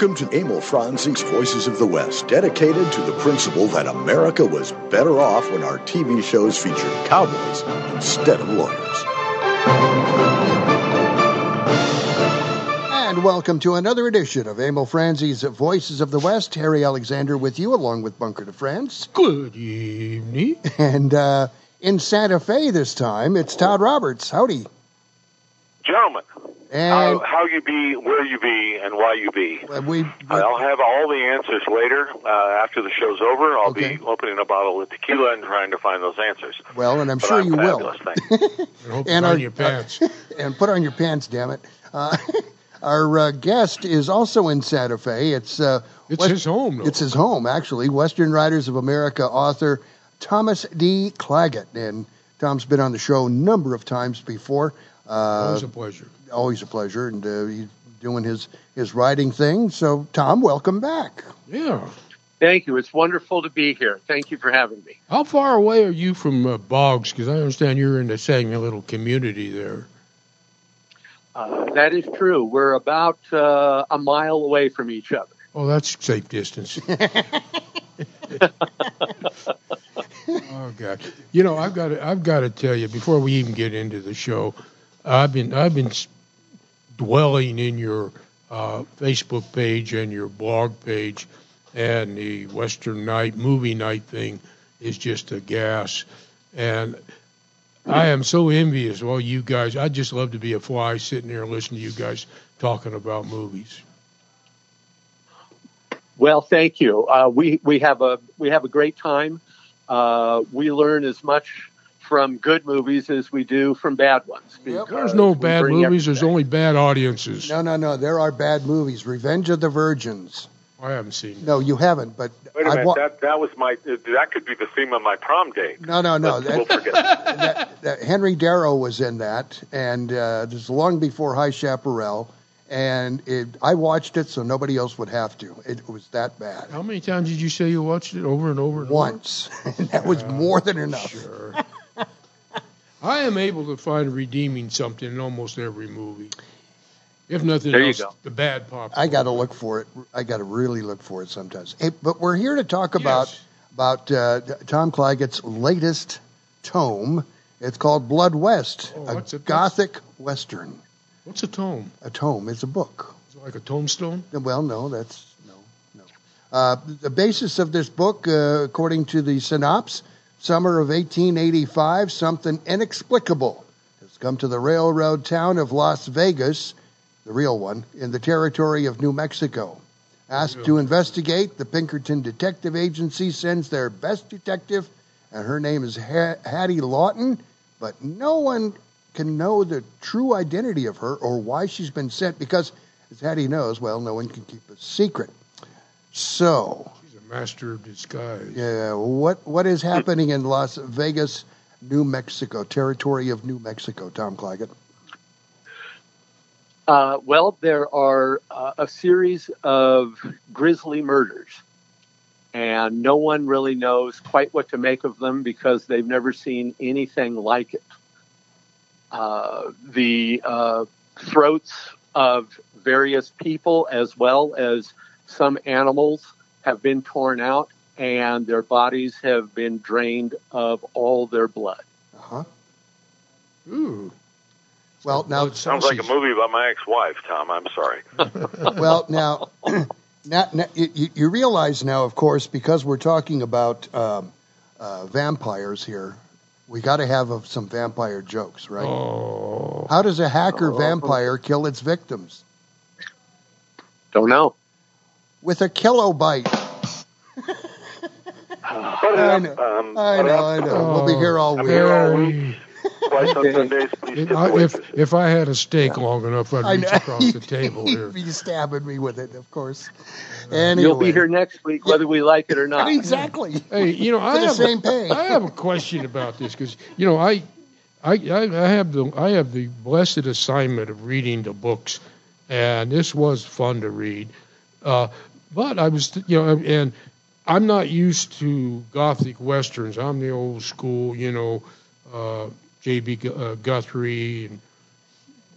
Welcome to Emil Franzi's Voices of the West, dedicated to the principle that America was better off when our TV shows featured cowboys instead of lawyers. And welcome to another edition of Emil Franzi's Voices of the West. Harry Alexander with you, along with Bunker de France. Good evening. And uh, in Santa Fe this time, it's Todd Roberts. Howdy. Gentlemen, And how, how you be, where you be, and why you be. uh, we, I'll have all the answers later uh, after the show's over. I'll Okay. be opening a bottle of tequila and trying to find those answers. well, and I'm But sure I'm you will. fabulous, thanks. I hope And you our- on your pants. and put on your pants, damn it. Uh, our uh, guest is also in Santa Fe. It's uh, It's West- his home, though. It's his home, actually. Western Writers of America author Thomas D. Clagett, and Tom's been on the show a number of times before. Uh, Always a pleasure. Always a pleasure, and uh, he's doing his his writing thing. So, Tom, welcome back. Yeah. Thank you. It's wonderful to be here. Thank you for having me. How far away are you from uh, Boggs? Because I understand you're in the same little community there. Uh, that is true. We're about uh, a mile away from each other. Oh, that's safe distance. oh God! You know, I've got to, I've got to tell you before we even get into the show, I've been I've been s- dwelling in your uh, Facebook page and your blog page, and the Western Night movie night thing is just a gas, and I am so envious of all you guys. I'd just love to be a fly sitting there listening to you guys talking about movies. Well, thank you. Uh, we we have a we have a great time. Uh, we learn as much from good movies as we do from bad ones. Yep. There's no bad bring movies. There's only bad audiences. No, no, no. There are bad movies. Revenge of the Virgins. I haven't seen. it. No, you haven't. But Wait a I've minute. wa- that that was my. That could be the theme of my prom date. no, no, no. But we'll forget. that, that Henry Darrow was in that, and uh, this is long before High Chaparral. And it, I watched it so nobody else would have to. It was that bad. How many times did you say you watched it over and over and Once. and that was more than enough. Sure. I am able to find redeeming something in almost every movie. If nothing There else, the bad pop. I got to look for it. I got to really look for it sometimes. Hey, but we're here to talk about Yes. about uh, Tom Clagett's latest tome. It's called Blood West, Oh, a what's it- gothic western. What's a tome? A tome is a book. Is it like a tombstone? Well, no, that's no, no. Uh, the basis of this book, uh, according to the synopsis, summer of 1885, something inexplicable has come to the railroad town of Las Vegas, the real one, in the territory of New Mexico. Asked to investigate, the Pinkerton Detective Agency sends their best detective, and her name is Hattie Lawton, but no one can know the true identity of her or why she's been sent because, as Hattie knows, well, no one can keep a secret. So, master of disguise. yeah, what what is happening in Las Vegas, New Mexico, territory of New Mexico, Tom Clagett? Uh, well, there are uh, a series of grisly murders, and no one really knows quite what to make of them because they've never seen anything like it. Uh, the uh, throats of various people, as well as some animals, have been torn out, and their bodies have been drained of all their blood. Uh-huh. Ooh. Well, now, Blood Sounds like a movie about my ex-wife, Tom. I'm sorry. well, now, now, now you, you realize now, of course, because we're talking about um, uh, vampires here, we got to have uh, some vampire jokes, right? Oh. How does a hacker vampire kill its victims? Don't know. With a kilobite. I know, Um, I know, I know. We'll be here all week. here all Harry. Twice on Sundays. Please If I, away if, if I had a steak long enough, I'd I reach know. across the table here. He'd be stabbing me with it, of course. Anyway. You'll be here next week, whether we like it or not. Exactly. Hey, you know, I For the have, same pay. I have a question about this because you know I, I, I I have the I have the blessed assignment of reading the books, and this was fun to read, uh, but I was you know and I'm not used to gothic westerns. I'm the old school, you know, uh, J.B. Gu- uh, Guthrie and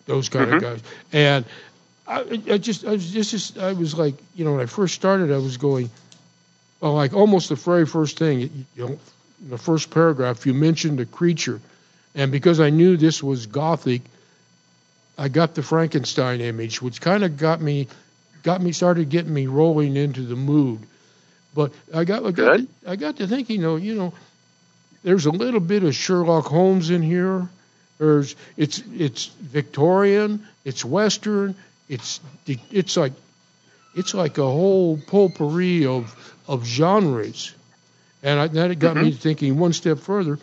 those kind of guys, and I, I just, I was just, just, I was like, you know, when I first started, I was going, well, like almost the very first thing, you know, in the first paragraph, you mentioned a creature, and because I knew this was gothic, I got the Frankenstein image, which kind of got me, got me started getting me rolling into the mood. But I got, I got, I got to thinking, you know, you know, there's a little bit of Sherlock Holmes in here. There's it's it's Victorian, it's Western, it's it's like it's like a whole potpourri of of genres, and I, that got me mm-hmm. thinking one step further.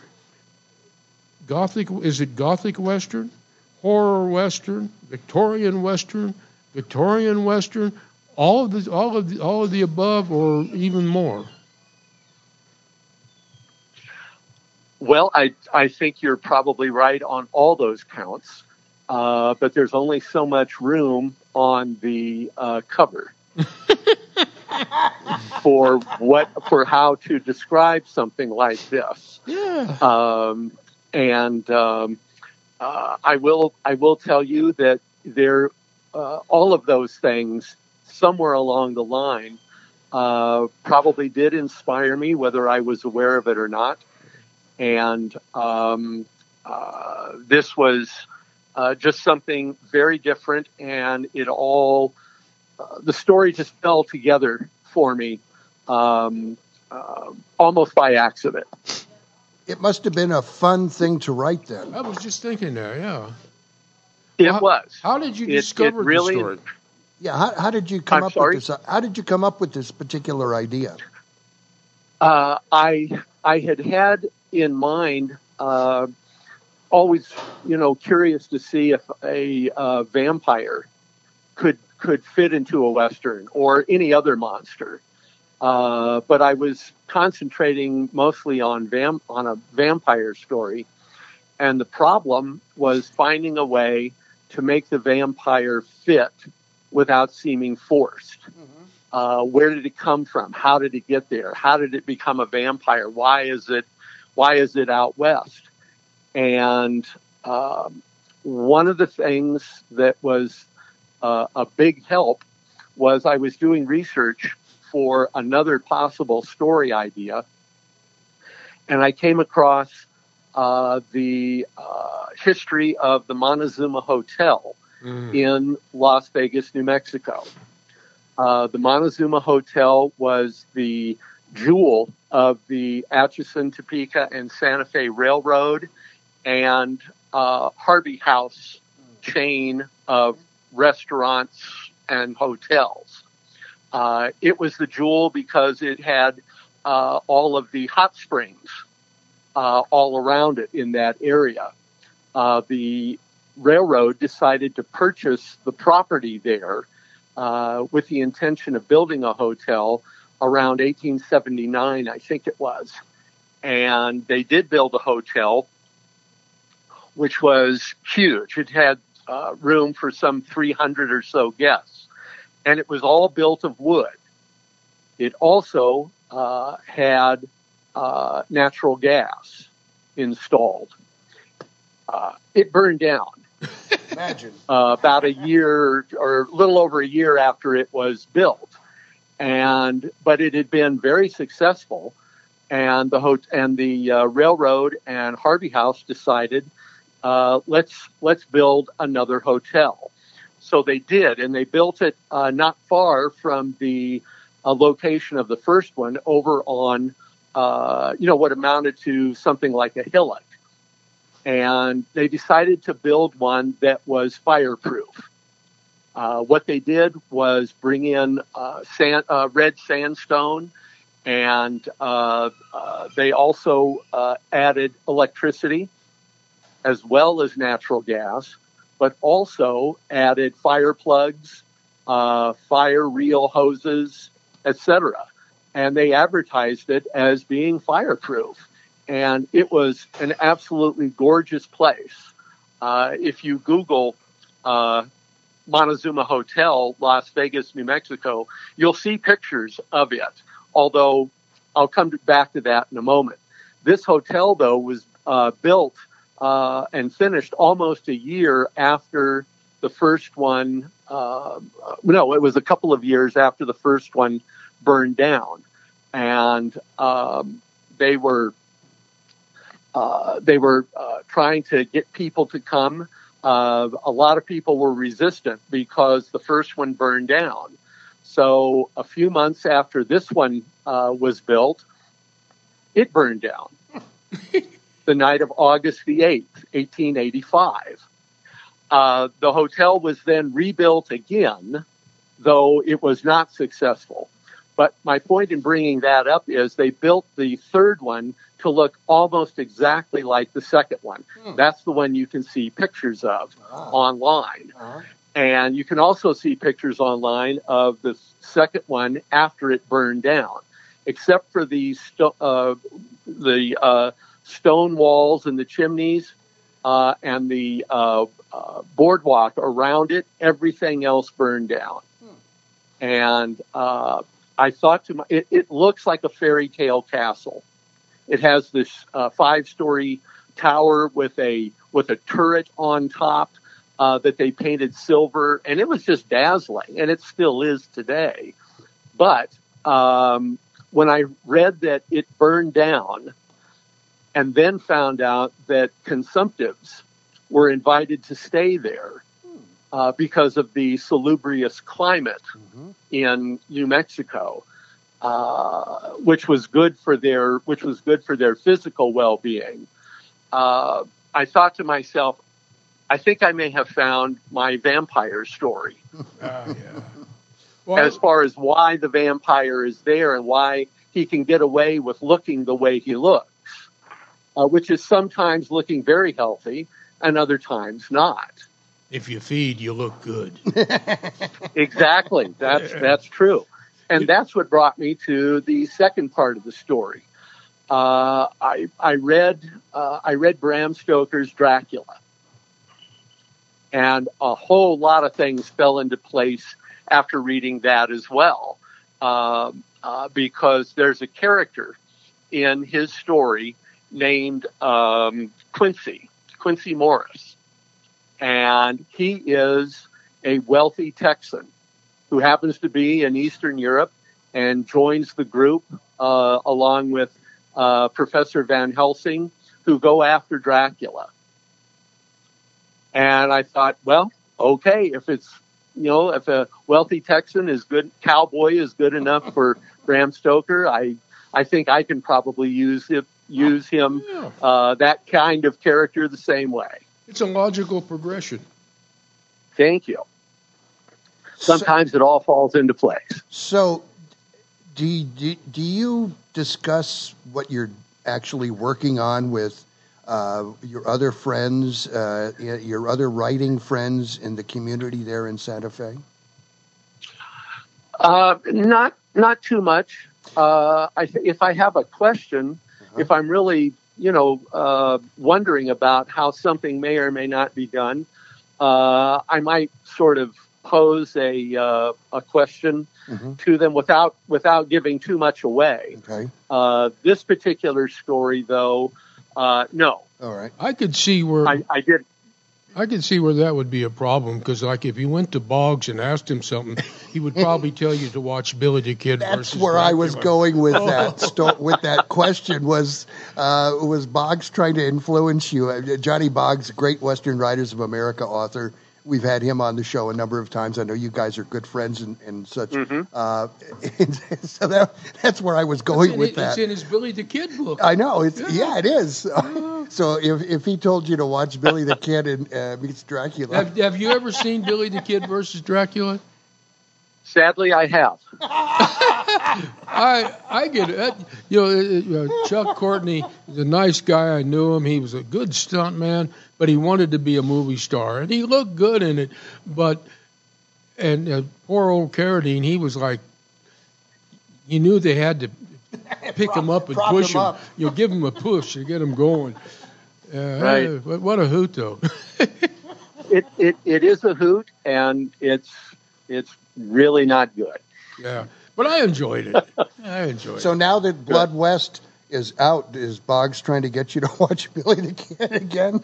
Gothic is it Gothic Western, horror Western, Victorian Western, Victorian Western, all of the all of the, all of the above, or even more. Well, I I think you're probably right on all those counts, uh, but there's only so much room on the uh, cover for what for how to describe something like this. Yeah. Um, and um, uh, I will I will tell you that there uh, all of those things somewhere along the line uh, probably did inspire me, whether I was aware of it or not. And um, uh, this was uh, just something very different, and it all uh, the story just fell together for me um, uh, almost by accident. It must have been a fun thing to write then. I was just thinking there, Yeah. It How- was. How did you It- it discover really- the story? Yeah, how, how did you come I'm up sorry? with this? How did you come up with this particular idea? uh, I I had had in mind uh, always, you know, curious to see if a uh, vampire could could fit into a western or any other monster. Uh, but I was concentrating mostly on vam- on a vampire story, and the problem was finding a way to make the vampire fit without seeming forced. Uh, where did it come from? How did it get there? How did it become a vampire? Why is it, why is it out west? And um, one of the things that was uh, a big help was I was doing research for another possible story idea, and I came across uh, the uh, history of the Montezuma Hotel Mm. in Las Vegas, New Mexico. Uh, the Montezuma Hotel was the jewel of the Atchison, Topeka, and Santa Fe Railroad and uh, Harvey House chain of restaurants and hotels. Uh, it was the jewel because it had uh, all of the hot springs uh, all around it in that area. Uh, the railroad decided to purchase the property there uh, with the intention of building a hotel around 1879, I think it was. And they did build a hotel, which was huge. It had uh, room for some 300 or so guests, and it was all built of wood. It also uh, had uh, natural gas installed. Uh, it burned down Imagine. uh, about a year or a little over a year after it was built, and but it had been very successful, and the hot- and the uh, railroad and Harvey House decided uh, let's let's build another hotel. So they did, and they built it uh, not far from the uh, location of the first one, over on uh, you know what amounted to something like a hillock and they decided to build one that was fireproof. Uh, what they did was bring in uh, sand, uh, red sandstone, and uh, uh, they also uh, added electricity as well as natural gas, but also added fire plugs, uh, fire reel hoses, etc. And they advertised it as being fireproof and it was an absolutely gorgeous place. Uh, if you Google uh, Montezuma Hotel, Las Vegas, New Mexico, you'll see pictures of it. Although I'll come back to that in a moment. This hotel, though, was uh, built uh, and finished almost a year after the first one, uh, no, it was a couple of years after the first one burned down, and um, they were uh, they were uh, trying to get people to come. Uh, a lot of people were resistant because the first one burned down. So a few months after this one uh, was built, it burned down. the night of August the 8th, 1885. Uh, the hotel was then rebuilt again, though it was not successful. But my point in bringing that up is they built the third one to look almost exactly like the second one. Hmm. That's the one you can see pictures of ah. online. Uh-huh. And you can also see pictures online of the second one after it burned down, except for the, sto- uh, the uh, stone walls and the chimneys uh, and the uh, uh, boardwalk around it. Everything else burned down. Hmm. And uh, I thought to my, it, it, looks like a fairy tale castle. It has this uh, five-story tower with a with a turret on top uh, that they painted silver, and it was just dazzling, and it still is today. But um, when I read that it burned down, and then found out that consumptives were invited to stay there uh, because of the salubrious climate mm-hmm. in New Mexico, uh, which was good for their which was good for their physical well-being. Uh, I thought to myself, I think I may have found my vampire story. yeah. well, as far as why the vampire is there and why he can get away with looking the way he looks, uh, which is sometimes looking very healthy and other times not. If you feed, you look good. exactly. That's that's true, and that's what brought me to the second part of the story. Uh, I I read uh, I read Bram Stoker's Dracula, and a whole lot of things fell into place after reading that as well, um, uh, because there's a character in his story named um, Quincy Quincy Morris, and he is a wealthy Texan who happens to be in Eastern Europe and joins the group uh, along with uh, Professor Van Helsing, who go after Dracula. And I thought, well, okay, if it's you know, if a wealthy Texan is good, cowboy is good enough for Bram Stoker, I I think I can probably use it, use him uh, that kind of character the same way. It's a logical progression. Thank you. Sometimes so, it all falls into place. So, do you, do, do you discuss what you're actually working on with uh, your other friends, uh, your other writing friends in the community there in Santa Fe? Uh, not not too much. Uh, I th- if I have a question, uh-huh. if I'm really you know, uh, wondering about how something may or may not be done, uh, I might sort of pose a uh, a question mm-hmm. to them without without giving too much away. Okay. Uh, this particular story, though, uh, no. All right. I could see where I, I did. I can see where that would be a problem because, like, if you went to Boggs and asked him something, he would probably tell you to watch Billy the Kid. Versus. That's where. I was going with that. Sto- with that question was uh, was Boggs trying to influence you? Uh, Johnny Boggs, great Western Writers of America author we've had him on the show a number of times. I know you guys are good friends and, and such. Mm-hmm. Uh, so that, that's where I was going with it, that. It's in his Billy the Kid book. I know. It's, yeah. yeah it is. Yeah. so if, if he told you to watch Billy the Kid and uh, meets Dracula, have, have you ever seen Billy the Kid versus Dracula? Sadly, I have. I I get it. You know, uh, uh, Chuck Courtney is a nice guy. I knew him. He was a good stunt man, but he wanted to be a movie star, and he looked good in it. But and uh, poor old Carradine, he was like, you knew they had to pick him up and push him. him. You know, give him a push to get him going. Uh, right. what a hoot, though. it, it it is a hoot, and it's it's really not good. Yeah, but I enjoyed it. I enjoyed so it. So now that Blood West is out, is Boggs trying to get you to watch Billy the Kid again?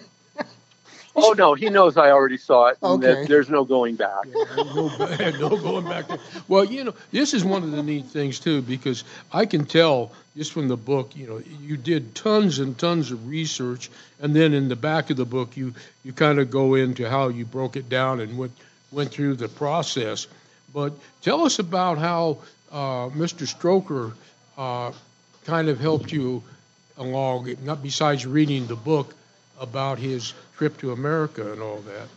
Oh no, he knows I already saw it. and Okay. that there's no going back. no, no going back to. Well, you know, this is one of the neat things too because I can tell just from the book. You know, you did tons and tons of research, and then in the back of the book, you you kind of go into how you broke it down and went went through the process. But tell us about how uh, Mr. Stoker uh, kind of helped you along, not besides reading the book about his trip to America and all that.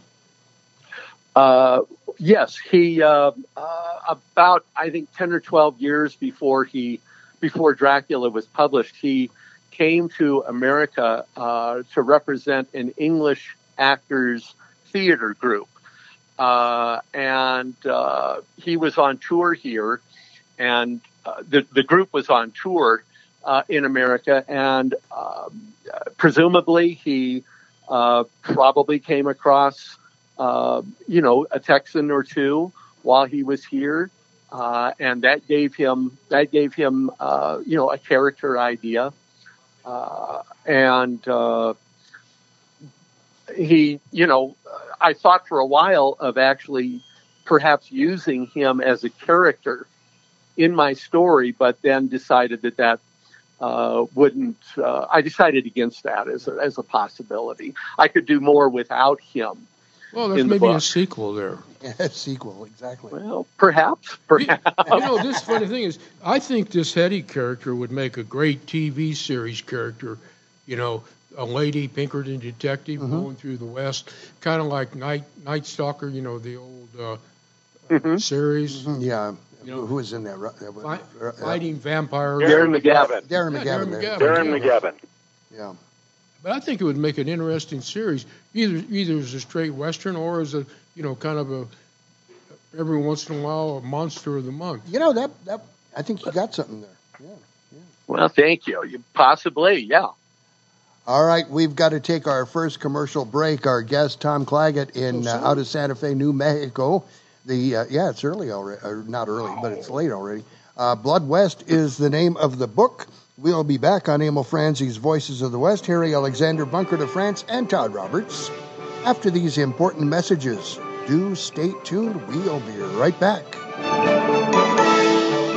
Uh, yes, he uh, uh, about I think ten or twelve years before he before Dracula was published, he came to America uh, to represent an English actors theater group, uh, and uh, he was on tour here, and uh, the the group was on tour uh, in America, and um, presumably he uh, probably came across uh, you know, a Texan or two while he was here, uh, and that gave him that gave him uh, you know a character idea, uh, and uh, he you know I thought for a while of actually perhaps using him as a character in my story, but then decided that that uh, wouldn't. Uh, I decided against that as a, as a possibility. I could do more without him. Well, there's in the maybe a sequel there. Yeah, sequel, exactly. Well, perhaps, perhaps. You know, this funny thing is, I think this Hetty character would make a great TV series character. You know, a lady Pinkerton detective Mhm. going through the West, kind of like Night Night Stalker. You know, the old uh, Mhm. series, Mhm, Yeah. You know, Who was in that? Ru- Fight, uh, fighting vampires. Darren McGavin. Darren Yeah, McGavin. Darren. McGavin. Darren McGavin. Yeah. But I think it would make an interesting series, either either as a straight western or as a you know kind of a every once in a while a monster of the month. You know that that I think you got something there. Yeah. Well, thank you. you. Possibly, yeah. All right, we've got to take our first commercial break. Our guest Tom Clagett in uh, out of Santa Fe, New Mexico. The uh, yeah, it's early already, or not early, but it's late already. Uh, Blood West is the name of the book. We'll be back on Emil Franzi's Voices of the West. Harry Alexander Bunker de France and Todd Roberts. After these important messages, do stay tuned. We'll be right back.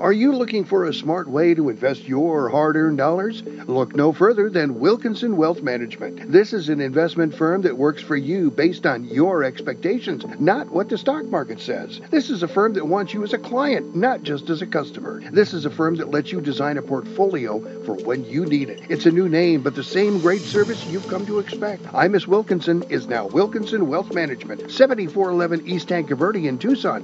Are you looking for a smart way to invest your hard earned dollars? Look no further than Wilkinson Wealth Management. This is an investment firm that works for you based on your expectations, not what the stock market says. This is a firm that wants you as a client, not just as a customer. This is a firm that lets you design a portfolio for when you need it. It's a new name, but the same great service you've come to expect. I Miss Wilkinson is now Wilkinson Wealth Management, 7411 East Tanque Verde in Tucson,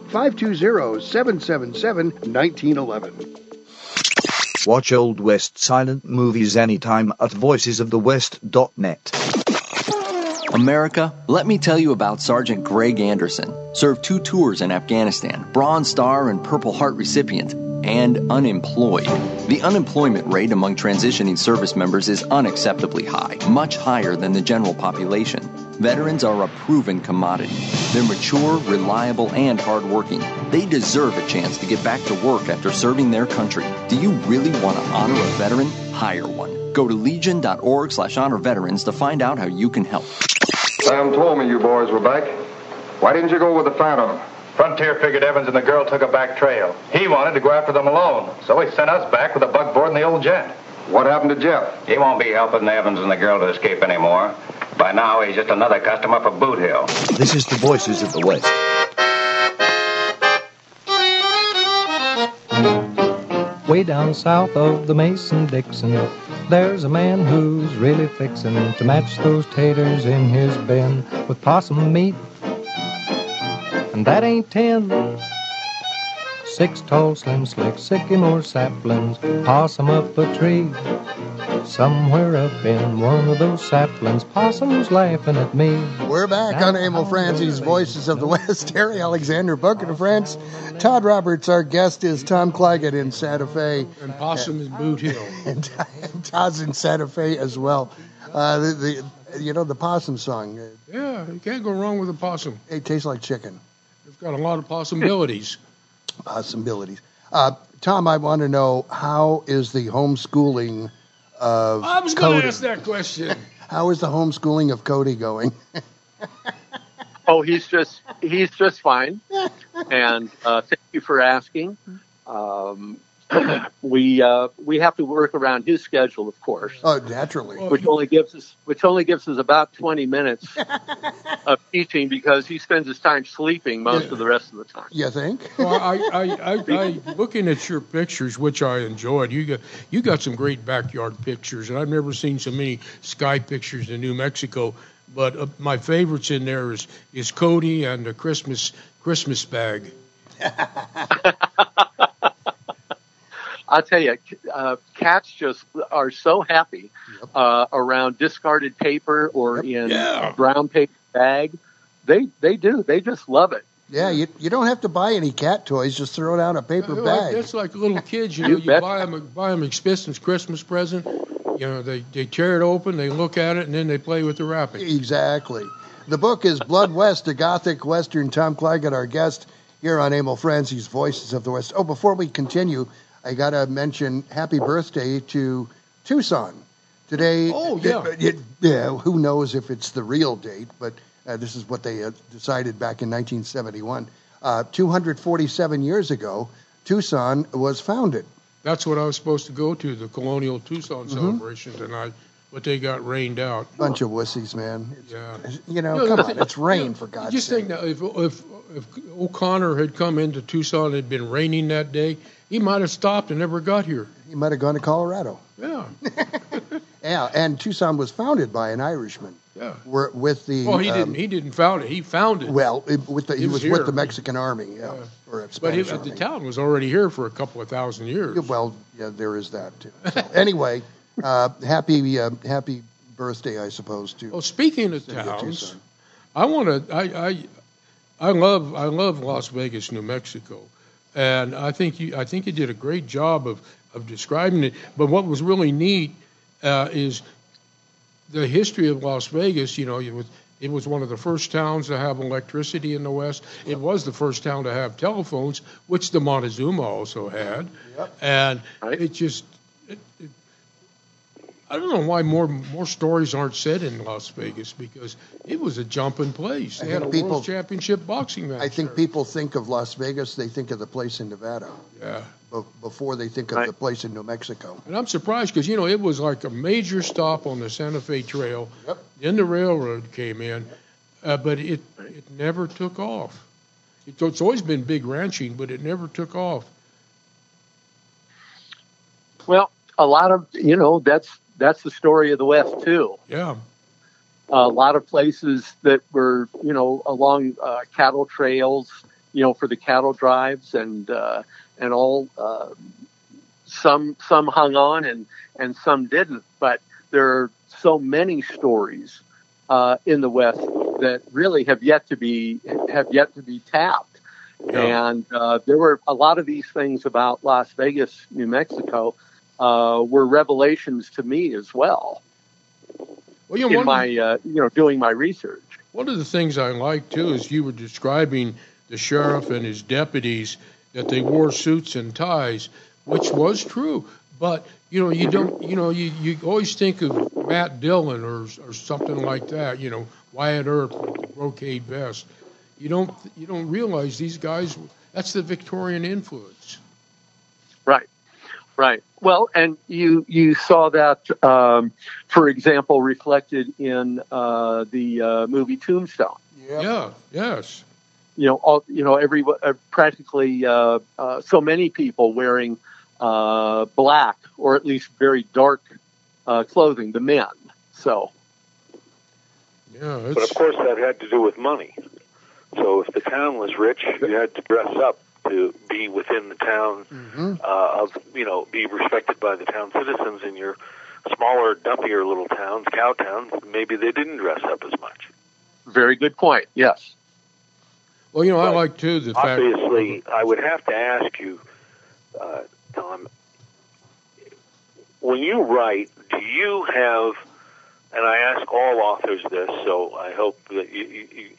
520-777-1911. Watch Old West silent movies anytime at voicesofthewest.net. America, let me tell you about Sergeant Greg Anderson. Served two tours in Afghanistan, Bronze Star and Purple Heart recipient, and unemployed. The unemployment rate among transitioning service members is unacceptably high, much higher than the general population. Veterans are a proven commodity. They're mature, reliable, and hardworking. They deserve a chance to get back to work after serving their country. Do you really want to honor a veteran? Hire one. Go to legion.org slash honor veterans to find out how you can help. Sam told me you boys were back. Why didn't you go with the Phantom? Frontier figured Evans and the girl took a back trail. He wanted to go after them alone, so he sent us back with a buckboard and the old jet. What happened to Jeff? He won't be helping Evans and the girl to escape anymore. By now, he's just another customer for Boot Hill. This is the Voices of the West. Way down south of the Mason Dixon, there's a man who's really fixin' to match those taters in his bin with possum meat. And that ain't ten. Six tall, slim, slick sycamore saplings, possum up a tree. Somewhere up in one of those saplings, possum's laughing at me. We're back on Emil Franzi's Voices of the West. Harry Alexander, Bunker de France. Todd Roberts, our guest, is Tom Clagett in Santa Fe. And Possum is Boot Hill. and, and Todd's in Santa Fe as well. Uh, the, the, you know, the possum song. Yeah, you can't go wrong with a possum. It tastes like chicken. It's got a lot of possibilities. Possibilities. Uh, Tom, I want to know how is the homeschooling of I was going Cody? to ask that question. How is the homeschooling of Cody going? Oh, he's just he's just fine, and uh, thank you for asking. Um, we uh, we have to work around his schedule, of course, oh, naturally. which only gives us which only gives us about twenty minutes of teaching because he spends his time sleeping most of the rest of the time. You think? Well, I, I, I, I, looking at your pictures, which I enjoyed, you got you got some great backyard pictures, and I've never seen so many sky pictures in New Mexico. But uh, my favorites in there is is Cody and the Christmas Christmas bag. I'll tell you, uh, cats just are so happy uh, around discarded paper or in Yeah. brown paper bag. They they do. They just love it. Yeah, you, you don't have to buy any cat toys. Just throw down a paper Like- bag. That's like little kids, you know. You You buy them a, buy them Christmas Christmas present. You know, they they tear it open, they look at it, and then they play with the wrapping. Exactly. The book is Blood West, a Gothic Western. Tom Clagett, our guest here on Emil Franzi's Voices of the West. Oh, before we continue, I got to mention happy birthday to Tucson. Today, Oh, yeah. it- it- yeah, who knows if it's the real date, but uh, this is what they uh, decided back in 1971. Uh, 247 years ago, Tucson was founded. That's what I was supposed to go to, the Colonial Tucson Mm-hmm. celebration tonight, but they got rained out. Bunch of wussies, man. It's- Yeah. You know, No, come on, it's rain for God's Just sake. think now, if if if O'Connor had come into Tucson, and it had been raining that day, he might have stopped and never got here. He might have gone to Colorado. Yeah, Yeah, and Tucson was founded by an Irishman. yeah. Were with the Well, he um, didn't. He didn't found it. He found it. Well, it- with the, he, He was, was with the Mexican Army, yeah, Yeah. or but Spanish he, Army. the town was already here for a couple of thousand years. Well, yeah, there is that too. So, anyway, uh, happy uh, happy birthday, I suppose. To Well, speaking of City of towns, I want to. I, I I love I love Las Vegas, New Mexico, and I think you I think you did a great job of of describing it. But what was really neat uh, is the history of Las Vegas. You know, it was it was one of the first towns to have electricity in the West. It was the first town to have telephones, which the Montezuma also had, Yep. and Right. it just. It, it, I don't know why more more stories aren't said in Las Vegas because it was a jumping place. I They had a think people- world championship boxing match. I think there. people think of Las Vegas, they think of the place in Nevada Yeah, be- before they think of Right. the place in New Mexico. and I'm surprised because you know it was like a major stop on the Santa Fe Trail. Yep. Then the railroad came in, uh, but it it never took off. It, it's always been big ranching, but it never took off. Well, a lot of you know that's that's the story of the West too. Yeah, a lot of places that were, you know, along uh, cattle trails, you know, for the cattle drives and uh, and all. Uh, some some hung on and and some didn't, but there are so many stories uh, in the West that really have yet to be have yet to be tapped. Yeah. And uh, there were a lot of these things about Las Vegas, New Mexico, uh, were revelations to me as well well, you know, in one, my uh, you know doing my research. One of the things I like too is you were describing the sheriff and his deputies that they wore suits and ties, which was true. But you know, you don't, you know, you, you always think of Matt Dillon or or something like that. You know, Wyatt Earp with the brocade vest. You don't you don't realize these guys. That's the Victorian influence. Right, right. Well, and you you saw that, um, for example, reflected in uh, the uh, movie Tombstone. Yeah. Yes. You know, all you know, every uh, practically uh, uh, so many people wearing uh, black or at least very dark uh, clothing. The men. So. Yeah. But of course, that had to do with money. So if the town was rich, you had to dress up to be within the town Mm-hmm. uh, of you know be respected by the town citizens. In your smaller, dumpier little towns, cow towns, maybe they didn't dress up as much. Very good point. Yes. Well, you know, I like too the fact. Obviously, I would have to ask you, uh, Tom, when you write, do you have, and I ask all authors this, so I hope that you, you, you,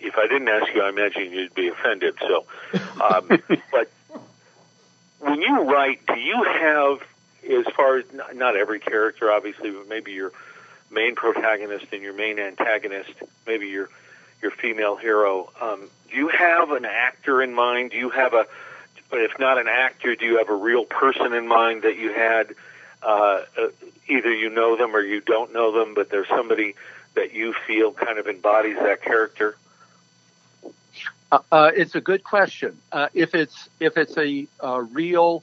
if I didn't ask you, I imagine you'd be offended. So, um, but when you write, do you have, as far as not, not every character, obviously, but maybe your main protagonist and your main antagonist, maybe your your female hero, um, do you have an actor in mind? Do you have a, if not an actor, do you have a real person in mind that you had? Uh, either you know them or you don't know them, but there's somebody that you feel kind of embodies that character. Uh, uh, it's a good question. Uh, if it's if it's a, uh real,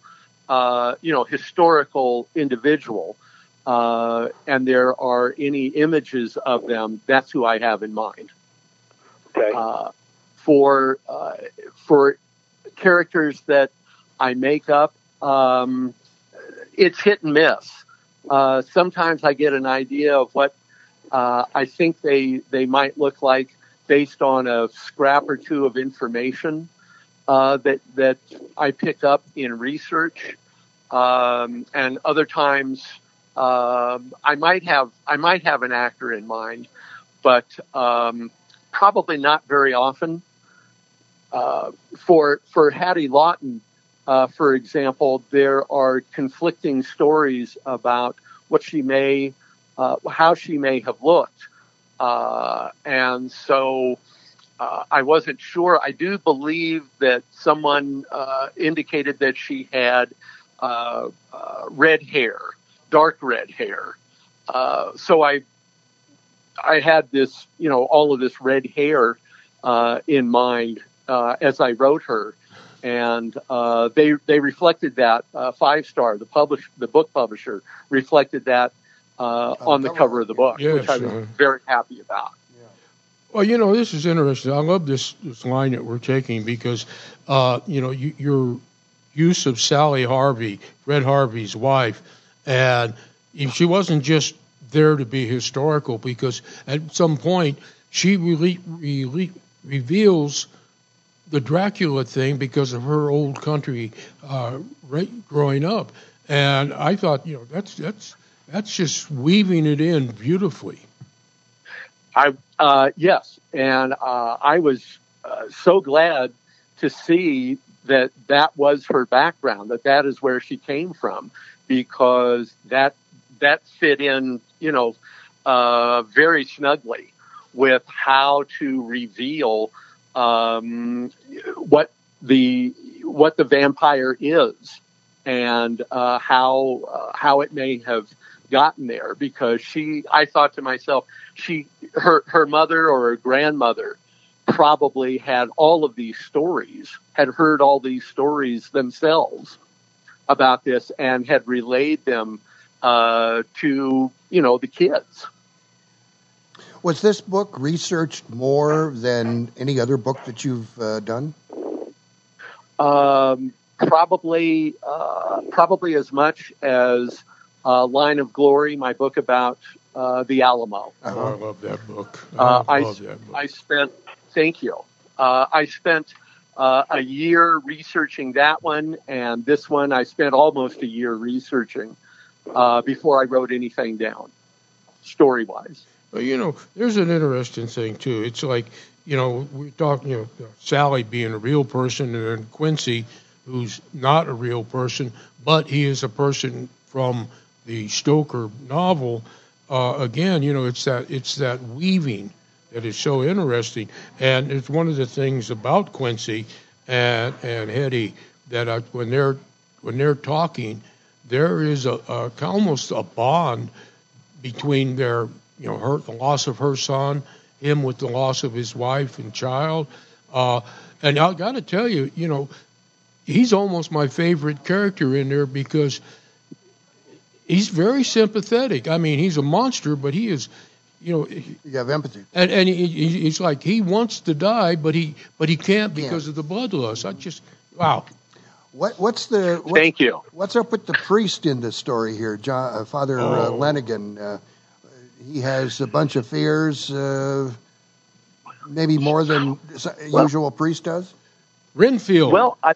uh, you know, historical individual, uh, and there are any images of them, that's who I have in mind. Okay. Uh, for uh, for characters that I make up, um, it's hit and miss. Uh, sometimes I get an idea of what uh, I think they they might look like based on a scrap or two of information uh, that that I pick up in research, um, and other times um, I might have I might have an actor in mind, but um, probably not very often. Uh, for for Hattie Lawton, uh, for example, there are conflicting stories about what she may, uh, how she may have looked, uh, and so uh, I wasn't sure. I do believe that someone uh, indicated that she had uh, red hair, dark red hair. Uh, so I, I had this, you know, all of this red hair uh, in mind uh, as I wrote her, and uh, they they reflected that uh, five star. The publish the book publisher reflected that uh, on the cover of the book, Yes, which I was uh-huh. very happy about. Well, you know, this is interesting. I love this this line that we're taking because, uh, you know, you, your use of Sally Harvey, Fred Harvey's wife, and she wasn't just there to be historical because at some point she really, really reveals the Dracula thing because of her old country uh, right, growing up, and I thought, you know, that's that's that's just weaving it in beautifully. I uh, yes, and uh, I was uh, so glad to see that that was her background, that that is where she came from, because that that fit in, you know, uh, very snugly with how to reveal um, what the what the vampire is and uh, how uh, how it may have gotten there because she I thought to myself she her her mother or her grandmother probably had all of these stories had heard all these stories themselves about this and had relayed them uh, to you know the kids Was this book researched more than any other book that you've uh, done? um, probably uh, probably as much as uh, Line of Glory, my book about uh, the Alamo. Oh, I love that book. Uh, I I, love that book. I spent, thank you. Uh, I spent uh, a year researching that one, and this one I spent almost a year researching uh, before I wrote anything down, story wise. Well, you know, there's an interesting thing too. It's like, you know, we're talking, you know, Sally being a real person, and then Quincy, who's not a real person, but he is a person from the Stoker novel, uh, again, you know, it's that it's that weaving that is so interesting, and it's one of the things about Quincy and and Hetty that I, when they're when they're talking, there is a, a almost a bond between their you know her the loss of her son, him with the loss of his wife and child, uh, and I got to tell you, you know, he's almost my favorite character in there because he's very sympathetic. I mean, he's a monster, but he is, you know, You have empathy. and and he, he- he's like he wants to die, but he but he can't because of the bloodlust. I just wow. What what's the what, Thank you. What's up with the priest in this story here, John, uh, Father uh, Oh. Lanigan? He has a bunch of fears, uh, maybe more than s- usual priest does. Renfield. Well, I,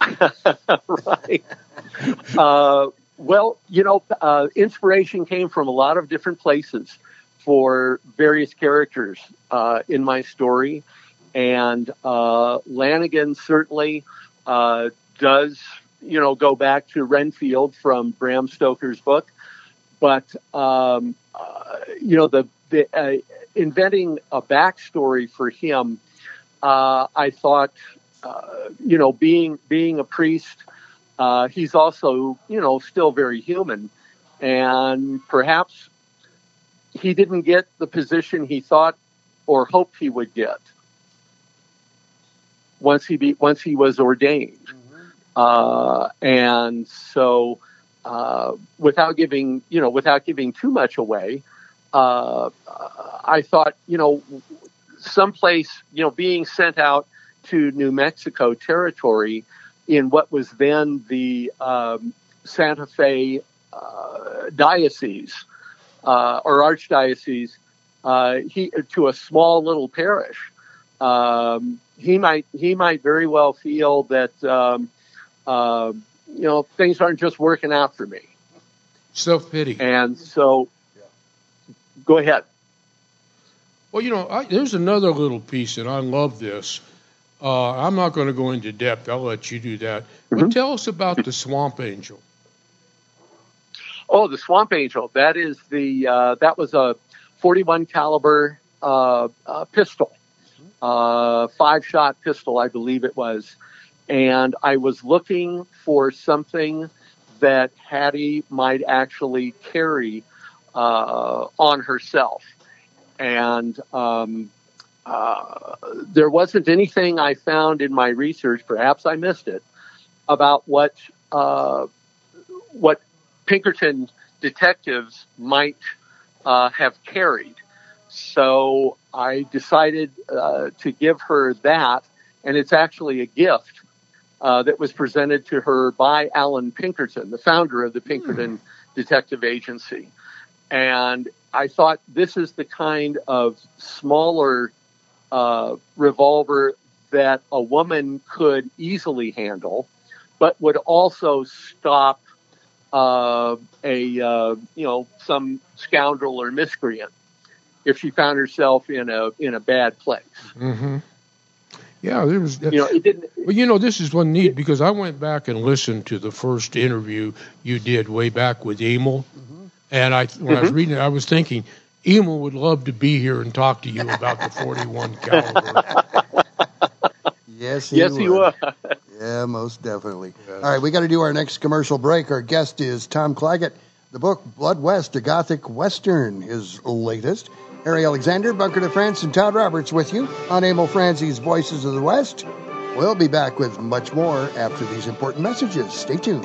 right. Uh, well, you know, uh, inspiration came from a lot of different places for various characters uh, in my story, and uh, Lanigan certainly uh, does, you know, go back to Renfield from Bram Stoker's book, but um, uh, you know, the the uh, inventing a backstory for him, uh, I thought uh, you know, being being a priest, uh, he's also, you know, still very human, and perhaps he didn't get the position he thought or hoped he would get once he be once he was ordained, uh, and so uh, without giving, you know, without giving too much away, uh, I thought, you know, someplace, you know, being sent out to New Mexico territory in what was then the um, Santa Fe uh, diocese uh, or archdiocese, uh, he to a small little parish. Um, he might he might very well feel that um, uh, you know things aren't just working out for me, Self pity. and so go ahead. Well, you know, I, there's another little piece, and I love this. Uh, I'm not going to go into depth. I'll let you do that. But tell us about the Swamp Angel. Oh, the Swamp Angel. That is the uh, that was a 41 caliber uh, uh, pistol, uh, five shot pistol, I believe it was. And I was looking for something that Hattie might actually carry uh, on herself, and um, uh, there wasn't anything I found in my research. Perhaps I missed it about what uh, what Pinkerton detectives might uh, have carried. So I decided uh, to give her that, and it's actually a gift that was presented to her by Allan Pinkerton, the founder of the Pinkerton Detective Agency. And I thought this is the kind of smaller uh, revolver that a woman could easily handle, but would also stop uh, a uh, you know some scoundrel or miscreant if she found herself in a in a bad place. Mm-hmm. Yeah, there was. You know, it didn't. Well, you know, this is one neat because I went back and listened to the first interview you did way back with Emil, and I when I was Mhm. reading it, I was thinking Emil would love to be here and talk to you about the 41 caliber. Yes, he Yes, would. he was. Yeah, most definitely. All right, we got to do our next commercial break. Our guest is Tom Clagett. The book Blood West, a Gothic Western, his latest. Harry Alexander, Bunker de France, and Todd Roberts with you on Emil Franzi's Voices of the West. We'll be back with much more after these important messages. Stay tuned.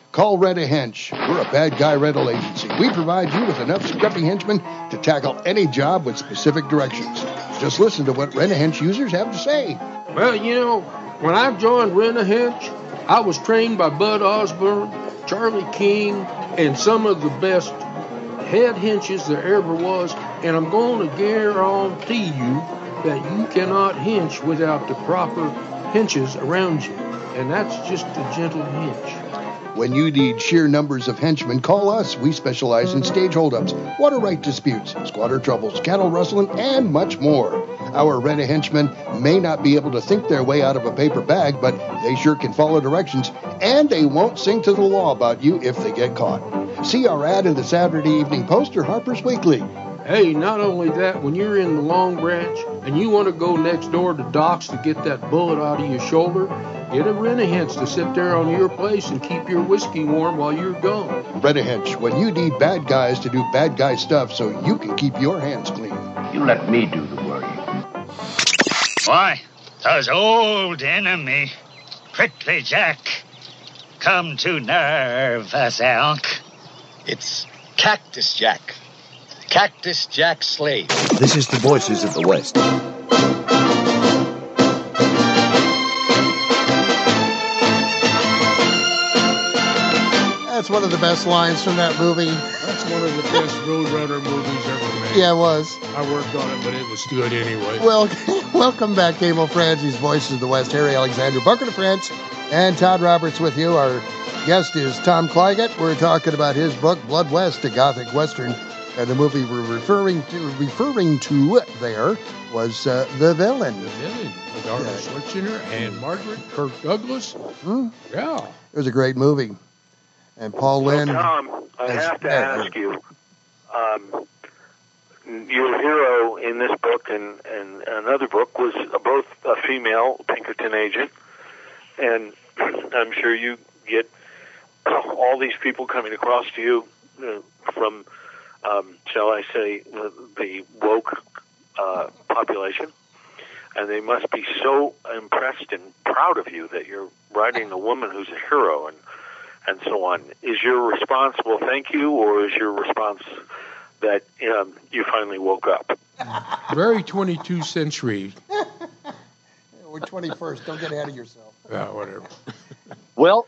Call Rent-A-Hench. We're a bad guy rental agency. We provide you with enough scruffy henchmen to tackle any job with specific directions. Just listen to what Rent-A-Hench users have to say. Well, you know, when I joined Rent-A-Hench, I was trained by Bud Osborne, Charlie King, and some of the best head henches there ever was, and I'm going to guarantee you that you cannot hench without the proper henches around you. And that's just a gentle hench. When you need sheer numbers of henchmen, call us. We specialize in stage holdups, water right disputes, squatter troubles, cattle rustling, and much more. Our rent henchmen may not be able to think their way out of a paper bag, but they sure can follow directions, and they won't sing to the law about you if they get caught. See our ad in the Saturday Evening Post or Harper's Weekly. Hey, not only that, when you're in the Long Branch and you want to go next door to Doc's to get that bullet out of your shoulder, get a Rent-A-Hench to sit there on your place and keep your whiskey warm while you're gone. Rent when you need bad guys to do bad guy stuff so you can keep your hands clean. You let me do the worrying. Why, does old enemy, Prickly Jack, come to nerve us, Elk? It's Cactus Jack. Cactus Jack Slade. This is the Voices of the West. That's one of the best lines from that movie. That's one of the best Roadrunner movies ever made. Yeah, it was. I worked on it, but it was good anyway. Well, welcome back, Cable friends. These voices of the West. Harry Alexander, Bunker de France, and Todd Roberts with you. Our guest is Tom Clagett. We're talking about his book, Blood West, a Gothic Western. And the movie we're referring to, referring to there was uh, The Villain. The Villain with Arnold Schwarzenegger and Margaret Kirk Douglas. Hmm? Yeah. It was a great movie. And Paul Lynde. So, Tom, I has- have to ask you. Um, your hero in this book and, and another book was both a female Pinkerton agent, and I'm sure you get all these people coming across to you uh, from, um, shall I say, the, the woke uh, population, and they must be so impressed and proud of you that you're writing a woman who's a hero and and so on. Is your response, well, thank you, or is your response that um, you finally woke up? Very 22nd century. We're 21st. Don't get ahead of yourself. Yeah, whatever. Well,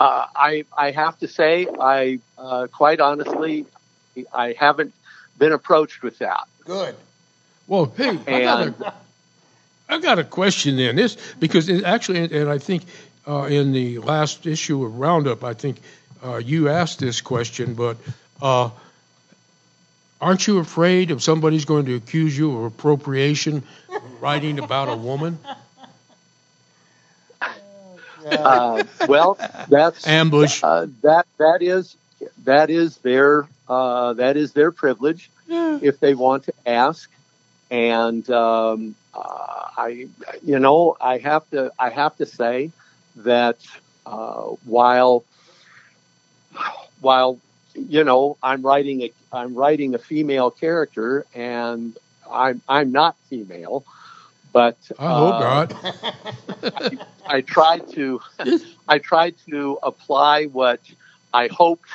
uh, I I have to say, I uh, quite honestly, I haven't been approached with that. Good. Well, hey, I got, And a, I got a question then. This because it actually, and I think uh, in the last issue of Roundup, I think uh, you asked this question, but uh, aren't you afraid if somebody's going to accuse you of appropriation, writing about a woman? uh, well, that's Ambush. Uh, that that is that is their uh, that is their privilege if they want to ask. And um, uh, I, you know, I have to I have to say that uh, while while you know I'm writing a I'm writing a female character and I'm I'm not female, but I hope uh, not. I, I tried to I tried to apply what I hoped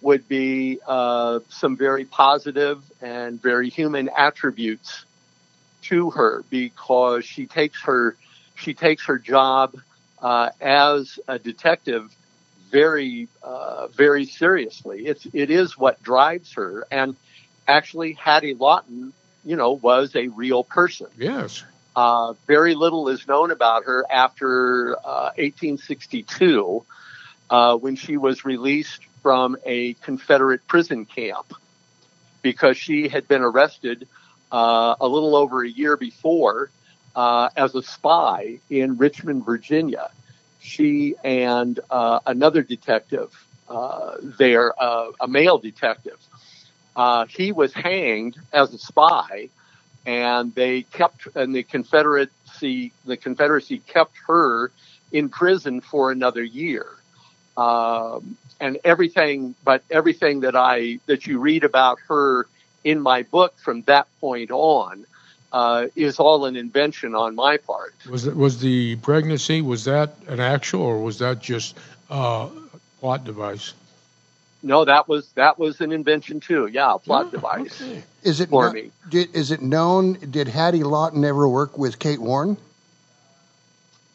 would be uh, some very positive and very human attributes to her because she takes her she takes her job uh, as a detective very, uh, very seriously. It's it is what drives her, and actually, Hattie Lawton, you know, was a real person. Yes. Uh, very little is known about her after uh, 1862, uh, when she was released from a Confederate prison camp because she had been arrested uh, a little over a year before uh, as a spy in Richmond, Virginia. She and uh, another detective uh, there, uh, a male detective, uh, he was hanged as a spy, and they kept and the Confederacy the Confederacy kept her in prison for another year. Um, and everything, but everything that I that you read about her in my book from that point on uh, is all an invention on my part. Was it, was the pregnancy was that an actual or was that just uh, a plot device? No, that was that was an invention too. Yeah, a plot device. Is it for kno- me? Did, is it known? Did Hattie Lawton ever work with Kate Warne?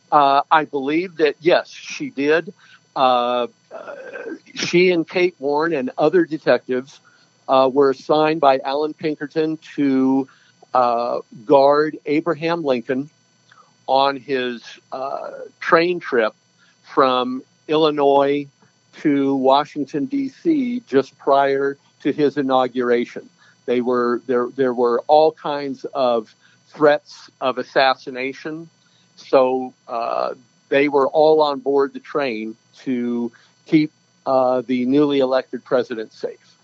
Uh, I believe that yes, she did. Uh, uh, she and Kate Warne and other detectives uh, were assigned by Allan Pinkerton to uh, guard Abraham Lincoln on his uh, train trip from Illinois to Washington D.C. just prior to his inauguration. They were there. There were all kinds of threats of assassination, so uh, they were all on board the train to keep uh, the newly elected president safe.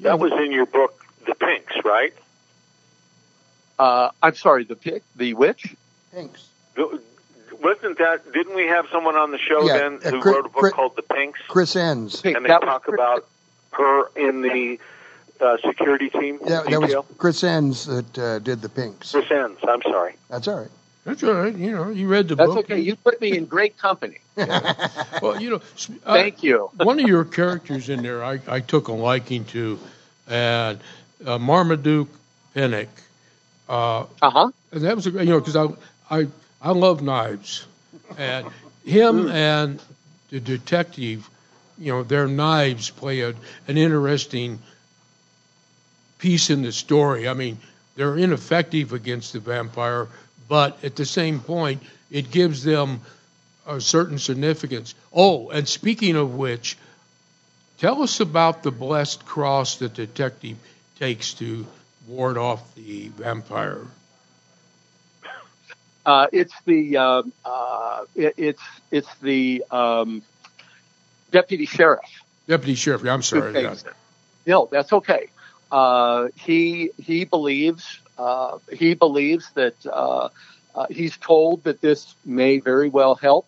That was in your book, The Pinks, right? Uh, I'm sorry, the pick, the which? Pinks. Wasn't that? Didn't we have someone on the show Yeah, then uh, who Chris- wrote a book Chris- called The Pinks? Chris Enss. and they that was talk about her in the uh, security team That, that was detail. Chris Enss that uh, did the Pinks. Chris Enss. I'm sorry. That's all right. That's all right. You know, you read the That's book. okay. You put me in great company. Well, you know, s- uh, Thank you. one of your characters in there, I, I took a liking to, and uh, Marmaduke Pennick. Uh huh. And that was a you know because I I I love knives, and him and the detective, you know, their knives play a, an interesting piece in the story. I mean, they're ineffective against the vampire, but at the same point, it gives them a certain significance. Oh, and speaking of which, tell us about the blessed cross that the detective takes to ward off the vampire. Uh, it's the uh, uh, it, it's it's the um, deputy sheriff. Deputy sheriff. yeah, I'm sorry. No, that's okay. Uh, he he believes uh, he believes that uh, uh, he's told that this may very well help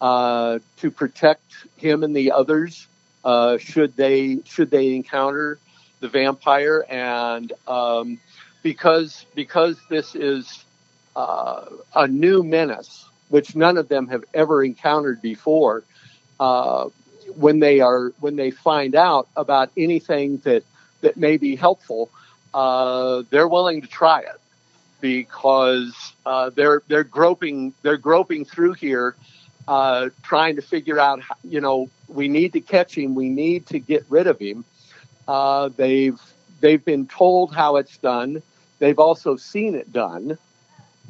uh, to protect him and the others uh, should they should they encounter the vampire and um, because because this is uh, a new menace which none of them have ever encountered before uh, when they are when they find out about anything that that may be helpful uh, they're willing to try it. Because uh, they're they're groping they're groping through here uh, trying to figure out how, you know we need to catch him we need to get rid of him uh, they've they've been told how it's done. They've also seen it done.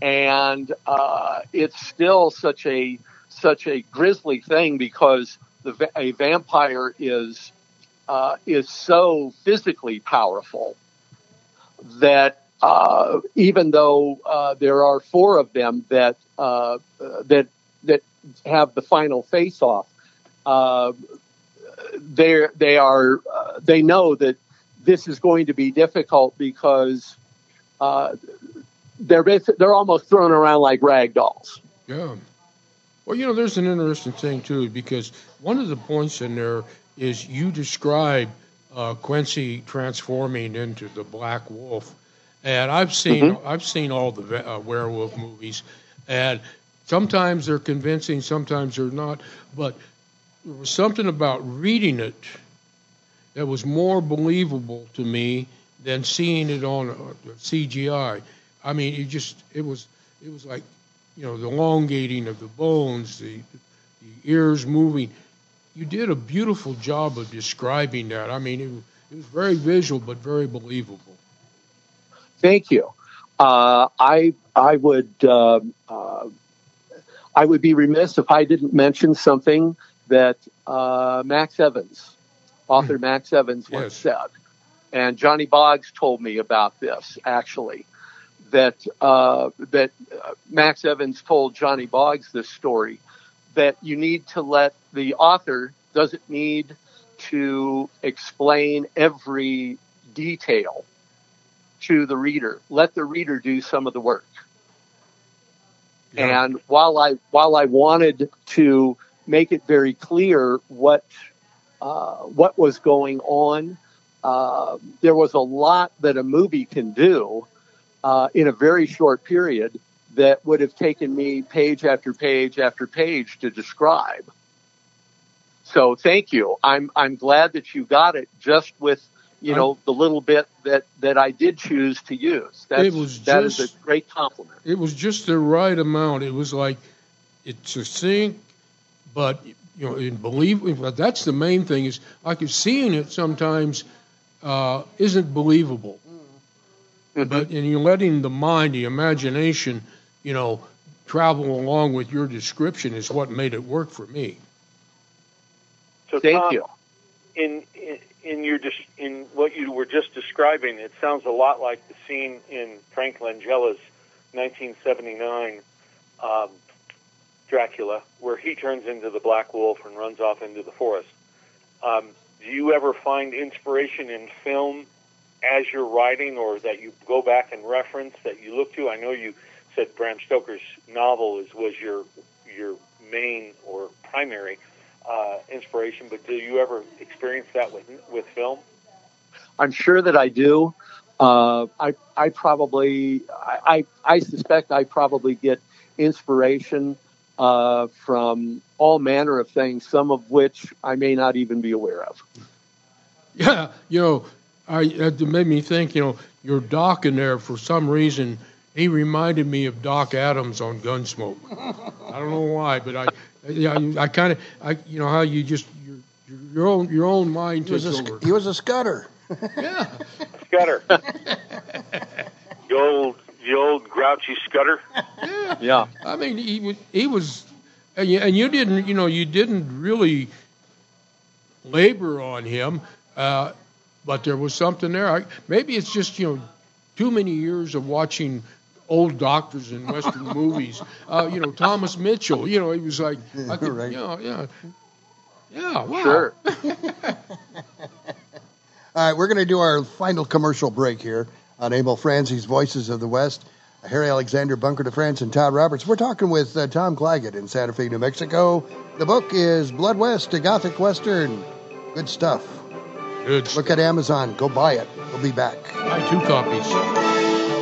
And uh, it's still such a such a grisly thing because the a vampire is uh, is so physically powerful that uh, even though uh, there are four of them that uh, that that have the final face off, uh, they they are uh, they know that this is going to be difficult because uh, they're they're almost thrown around like rag dolls. Yeah. Well, you know, there's an interesting thing too because one of the points in there is you describe uh, Quincy transforming into the Black Wolf, and I've seen Mhm. I've seen all the uh, werewolf movies, and sometimes they're convincing, sometimes they're not. But there was something about reading it that was more believable to me than seeing it on uh, CGI. I mean, it just it was it was like you know the elongating of the bones, the the ears moving. you did a beautiful job of describing that. I mean, it, it was very visual but very believable. Thank you. Uh, I I would uh, uh, I would be remiss if I didn't mention something that uh, Max Evans, author Max Evans, once said, and Johnny Boggs told me about this actually. That uh, that uh, Max Evans told Johnny Boggs this story that you need to let the author doesn't need to explain every detail to the reader. Let the reader do some of the work. Yeah. And while I while I wanted to make it very clear what uh, what was going on, uh, there was a lot that a movie can do uh, in a very short period that would have taken me page after page after page to describe. So thank you. I'm I'm glad that you got it just with you know the little bit that that I did choose to use. That's, It was that is just- a great compliment. It was just the right amount. It was like it's succinct, but you know, in believe. But that's the main thing is like seeing it sometimes uh, isn't believable. But and you're letting the mind, the imagination, you know, travel along with your description is what made it work for me. So Thank Tom, you. In, in in your dis- in what you were just describing, it sounds a lot like the scene in Frank Langella's 1979 um, Dracula, where he turns into the Black Wolf and runs off into the forest. Um, do you ever find inspiration in film as you're writing, or that you go back and reference that you look to? I know you said Bram Stoker's novel is was your your main or primary uh, inspiration, but do you ever experience that with with film? I'm sure that I do. Uh, I I probably I, I I suspect I probably get inspiration uh, from all manner of things, some of which I may not even be aware of. Yeah, you know, I it made me think. You know, your Doc in there for some reason. He reminded me of Doc Adams on Gunsmoke. I don't know why, but I, yeah, I, I kind of, I, you know, how you just your your, your own your own mind He was a, over. sc- he was a scudder. yeah. scutter. the old the old grouchy scutter. Yeah. I mean, he was he was, and you, and you didn't, you know, you didn't really labor on him, uh, but there was something there. I, maybe it's just you know, too many years of watching old doctors in Western movies. Uh, you know, Thomas Mitchell. You know, he was like, I could, Right. you know, yeah, yeah, wow. Sure. All right, we're going to do our final commercial break here on Emil Franzi's Voices of the West. Harry Alexander, Bunker de France, and Todd Roberts. We're talking with uh, Tom Clagett in Santa Fe, New Mexico. The book is Blood West, a Gothic Western. Good stuff. Good. Look at Amazon. Go buy it. We'll be back. Buy two copies.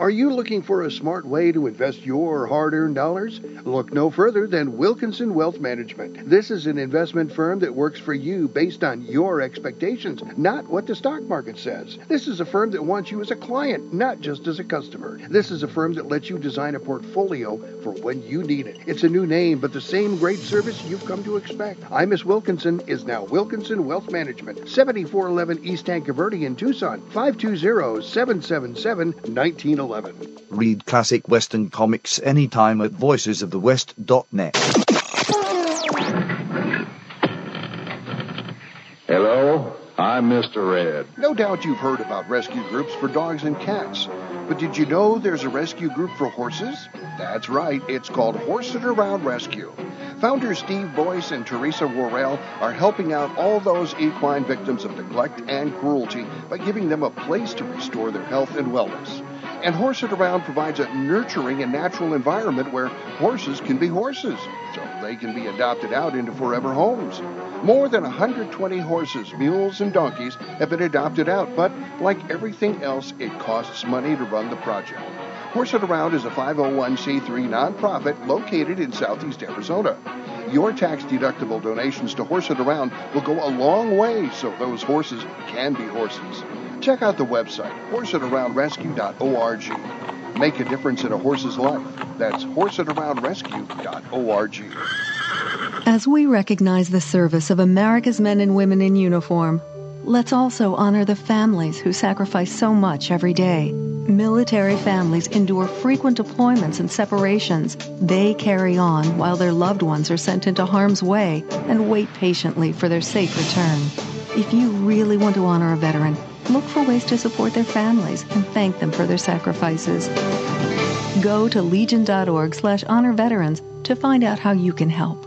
Are you looking for a smart way to invest your hard earned dollars? Look no further than Wilkinson Wealth Management. This is an investment firm that works for you based on your expectations, not what the stock market says. This is a firm that wants you as a client, not just as a customer. This is a firm that lets you design a portfolio for when you need it. It's a new name, but the same great service you've come to expect. I Miss Wilkinson is now Wilkinson Wealth Management, 7411 East Tanque Verde in Tucson, 520 777 1911. Read classic Western comics anytime at voicesofthewest.net. Hello, I'm Mr. Red. No doubt you've heard about rescue groups for dogs and cats. But did you know there's a rescue group for horses? That's right, it's called Horse It Around Rescue. Founders Steve Boyce and Teresa Worrell are helping out all those equine victims of neglect and cruelty by giving them a place to restore their health and wellness. And Horse It Around provides a nurturing and natural environment where horses can be horses, so they can be adopted out into forever homes. More than 120 horses, mules, and donkeys have been adopted out, but like everything else, it costs money to run the project. Horse It Around is a 501c3 nonprofit located in southeast Arizona. Your tax deductible donations to Horse It Around will go a long way so those horses can be horses. Check out the website, horseitaroundrescue.org. Make a difference in a horse's life. That's horseitaroundrescue.org. As we recognize the service of America's men and women in uniform, let's also honor the families who sacrifice so much every day. Military families endure frequent deployments and separations. They carry on while their loved ones are sent into harm's way and wait patiently for their safe return. If you really want to honor a veteran, look for ways to support their families and thank them for their sacrifices. Go to legion.org slash honor veterans to find out how you can help.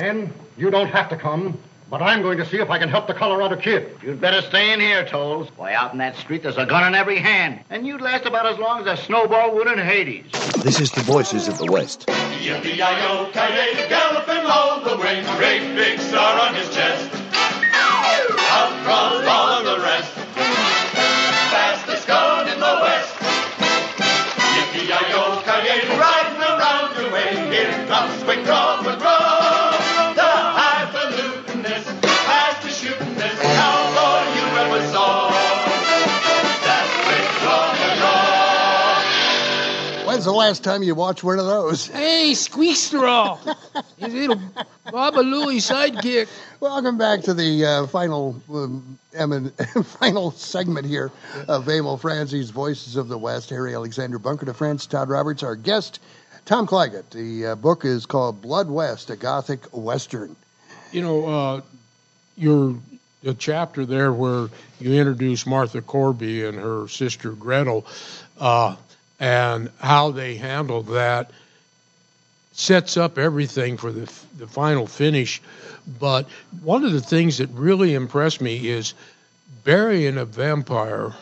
Men, you don't have to come, but I'm going to see if I can help the Colorado kid. You'd better stay in here, Tolls. Boy, out in that street, there's a gun in every hand, and you'd last about as long as a snowball would in Hades. This is the Voices of the West. Yippee-yi-yo, ki galloping all the way, great big star on his chest. Ki riding around your way, here comes quick draw. The last time you watched one of those? Hey, squeak straw. His little Baba Looey sidekick. Welcome back to the uh, final um, em- final segment here of Emil Franzi's Voices of the West. Harry Alexander Bunker de France, Todd Roberts, our guest. Tom Clagett. The uh, book is called Blood West, a Gothic Western. You know, uh, your the chapter there where you introduce Martha Corby and her sister Gretel, uh, and how they handled that sets up everything for the the final finish. But one of the things that really impressed me is burying a vampire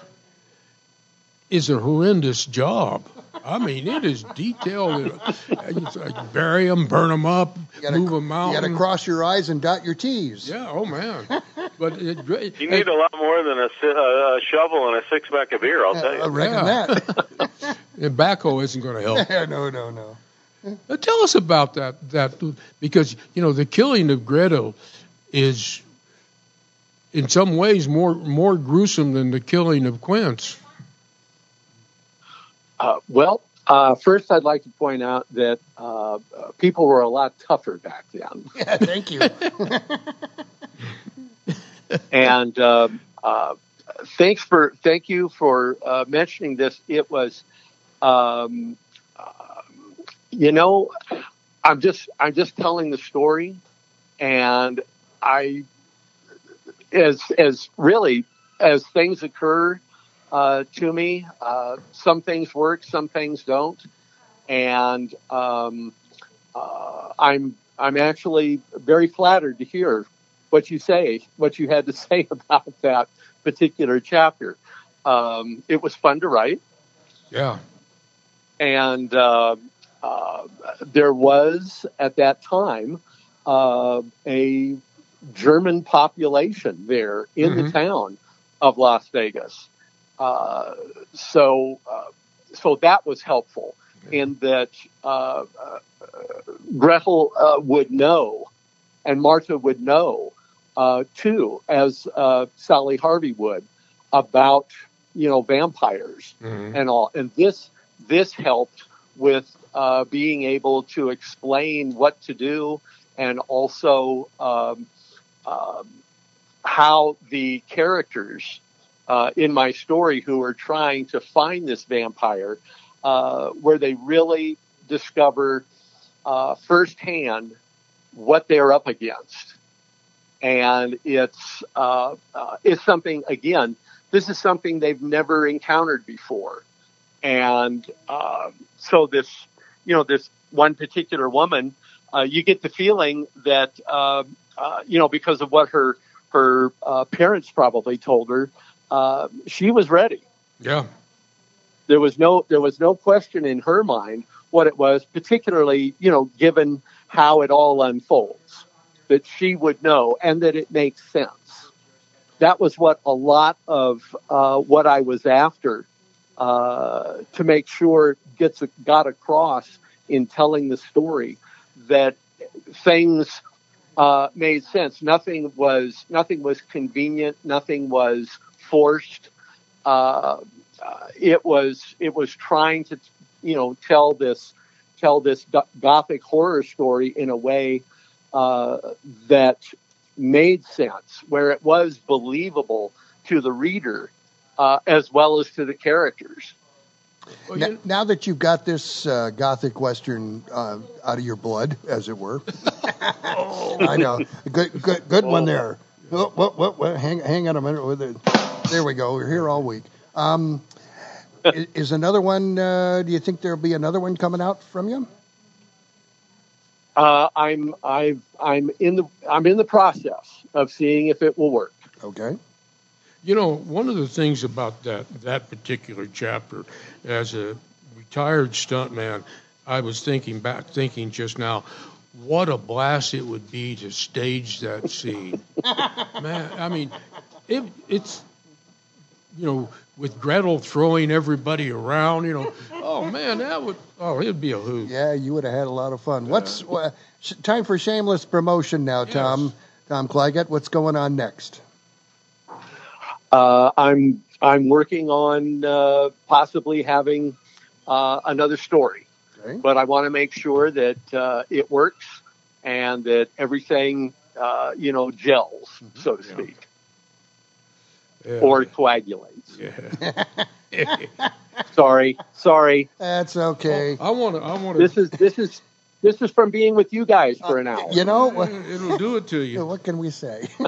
is a horrendous job. I mean, it is detailed. It's like bury them, burn them up, move them out. You got to cross your I's and dot your T's. Yeah. Oh man. But it, You need a lot more than a, uh, a shovel and a six pack of beer, I'll tell you. I reckon that. And backhoe isn't going to help. no, no, no. Uh, tell us about that. That because you know the killing of Gretel is in some ways more more gruesome than the killing of Quince. Uh, well, uh, first, I'd like to point out that uh, uh, people were a lot tougher back then. Yeah, thank you. and um, uh, thanks for thank you for uh, mentioning this. It was, um, you know, I'm just I'm just telling the story, and I as as really as things occur uh, to me, uh, some things work, some things don't, and um, uh, I'm I'm actually very flattered to hear what you say, what you had to say about that particular chapter. Um, it was fun to write, Yeah. And uh, uh, there was at that time uh, a German population there in the Mhm. town of Las Vegas. Uh, so uh, so that was helpful in that uh, uh, Gretel uh, would know, and Martha would know uh, too, as uh, Sally Harvey would, about you know vampires Mhm. and all. And this this helped with uh, being able to explain what to do and also um, um, how the characters uh, in my story who are trying to find this vampire, uh, where they really discover uh, firsthand what they're up against. And it's uh, it's something again. This is something they've never encountered before, and uh, so this you know this one particular woman, uh, you get the feeling that uh, uh, you know because of what her her uh, parents probably told her, uh, she was ready. Yeah. There was no there was no question in her mind what it was, particularly you know given how it all unfolds, that she would know and that it makes sense. That was what a lot of uh, what I was after uh, to make sure gets got across in telling the story that things uh, made sense. Nothing was nothing was convenient. Nothing was forced. Uh, uh, it was it was trying to you know tell this tell this gothic horror story in a way uh, that made sense, where it was believable to the reader uh, as well as to the characters. Now, now that you've got this uh, gothic western uh, out of your blood, as it were, I know, good, good, good one there. What, what, what, what, hang, hang on a minute with it. There we go. We're here all week. Um, i- is another one? Uh, do you think there'll be another one coming out from you? Uh, I'm I've, I'm in the I'm in the process of seeing if it will work. Okay. You know, one of the things about that that particular chapter, as a retired stuntman, I was thinking back, thinking just now, what a blast it would be to stage that scene. Man, I mean, it, it's you know, with Gretel throwing everybody around, you know, oh man, that would oh, it'd be a hoot. Yeah, you would have had a lot of fun. What's uh, sh- time for shameless promotion now, Tom? Tom Clagett, what's going on next? Uh, I'm I'm working on uh, possibly having uh, another story, Okay. but I want to make sure that uh, it works and that everything uh, you know gels, so to speak, Yeah. or coagulates. sorry, sorry. That's okay. I want to. I want to. This is this is this is from being with you guys for an hour. You know, it'll do it to you. What can we say?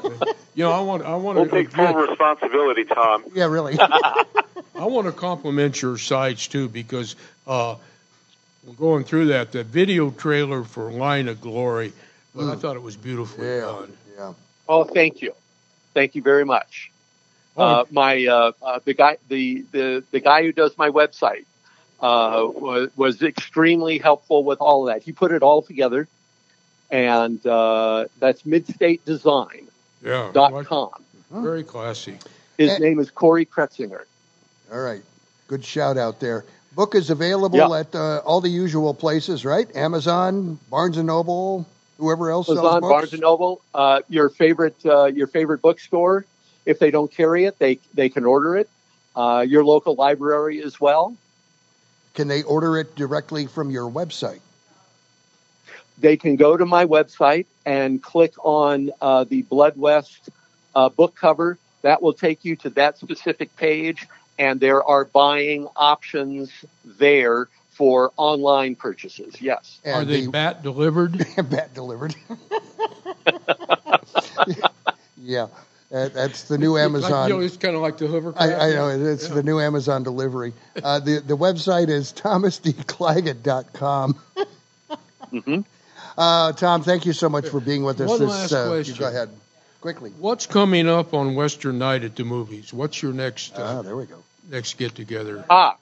You know, I want. I want We'll to. take full responsibility, Tom. yeah, really. I want to compliment your sites too because uh, going through that, the video trailer for Line of Glory, well, I Mm. thought it was beautifully Yeah. done. Yeah. Oh, thank you, thank you very much. Uh, my uh, uh, the guy the, the the guy who does my website uh, was was extremely helpful with all of that. He put it all together, and uh, that's Midstate Design Yeah. dot com. Very classy. His name is Corey Kretzinger. All right. Good shout out there. Book is available Yeah. at uh, all the usual places, right? Amazon, Barnes and Noble, whoever else sells Amazon, books. Barnes and Noble, uh, your favorite uh, your favorite bookstore. If they don't carry it, they they can order it. Uh, your local library as well. Can they order it directly from your website? they can go to my website and click on uh, the Blood West uh, book cover. That will take you to that specific page, and there are buying options there for online purchases. Yes. Are they bat delivered? bat delivered. yeah. That, that's the new Amazon. Like, you know, it's kind of like the hovercraft. I, I know it's the new Amazon delivery. Uh, the the website is thomasdclagett.com. Mm-hmm. Uh, Tom, thank you so much for being with us. One this, last uh, question. Go ahead, quickly. What's coming up on Western Night at the movies? What's your next? Uh, Ah, there we go. Next get together. Ah,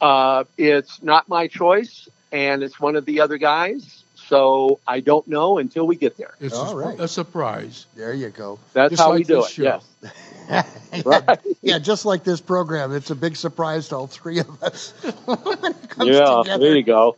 uh, it's not my choice, and it's one of the other guys. So I don't know until we get there. It's All a, right. a surprise. There you go. That's Just how like we do it. show. Yes. yeah, just like this program, it's a big surprise to all three of us. when it comes Yeah. together. There you go.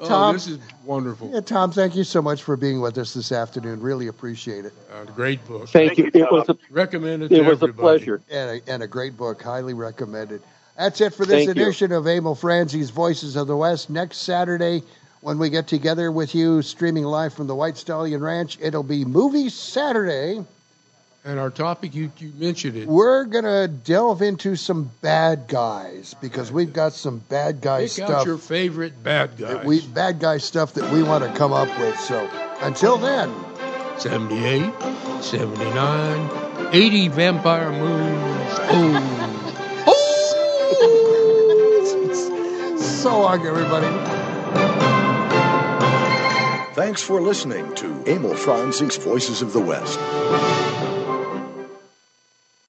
Oh, Tom- this is wonderful. Yeah, Tom, thank you so much for being with us this afternoon. Really appreciate it. Uh, great book. Thank you. It was a Recommend it. it to was a pleasure. And a, and a great book, highly recommended. That's it for this Thank you. edition of Emil Franzi's Voices of the West. Next Saturday, when we get together with you, streaming live from the White Stallion Ranch, it'll be Movie Saturday. And our topic, you, you mentioned it. We're going to delve into some bad guys because we've got some bad guy Pick stuff. out your favorite bad guys. we bad guy stuff that we want to come up with. So until then, 78, 79, 80 vampire moons. Oh, so long, everybody. Thanks for listening to Emil Franzi's Voices of the West.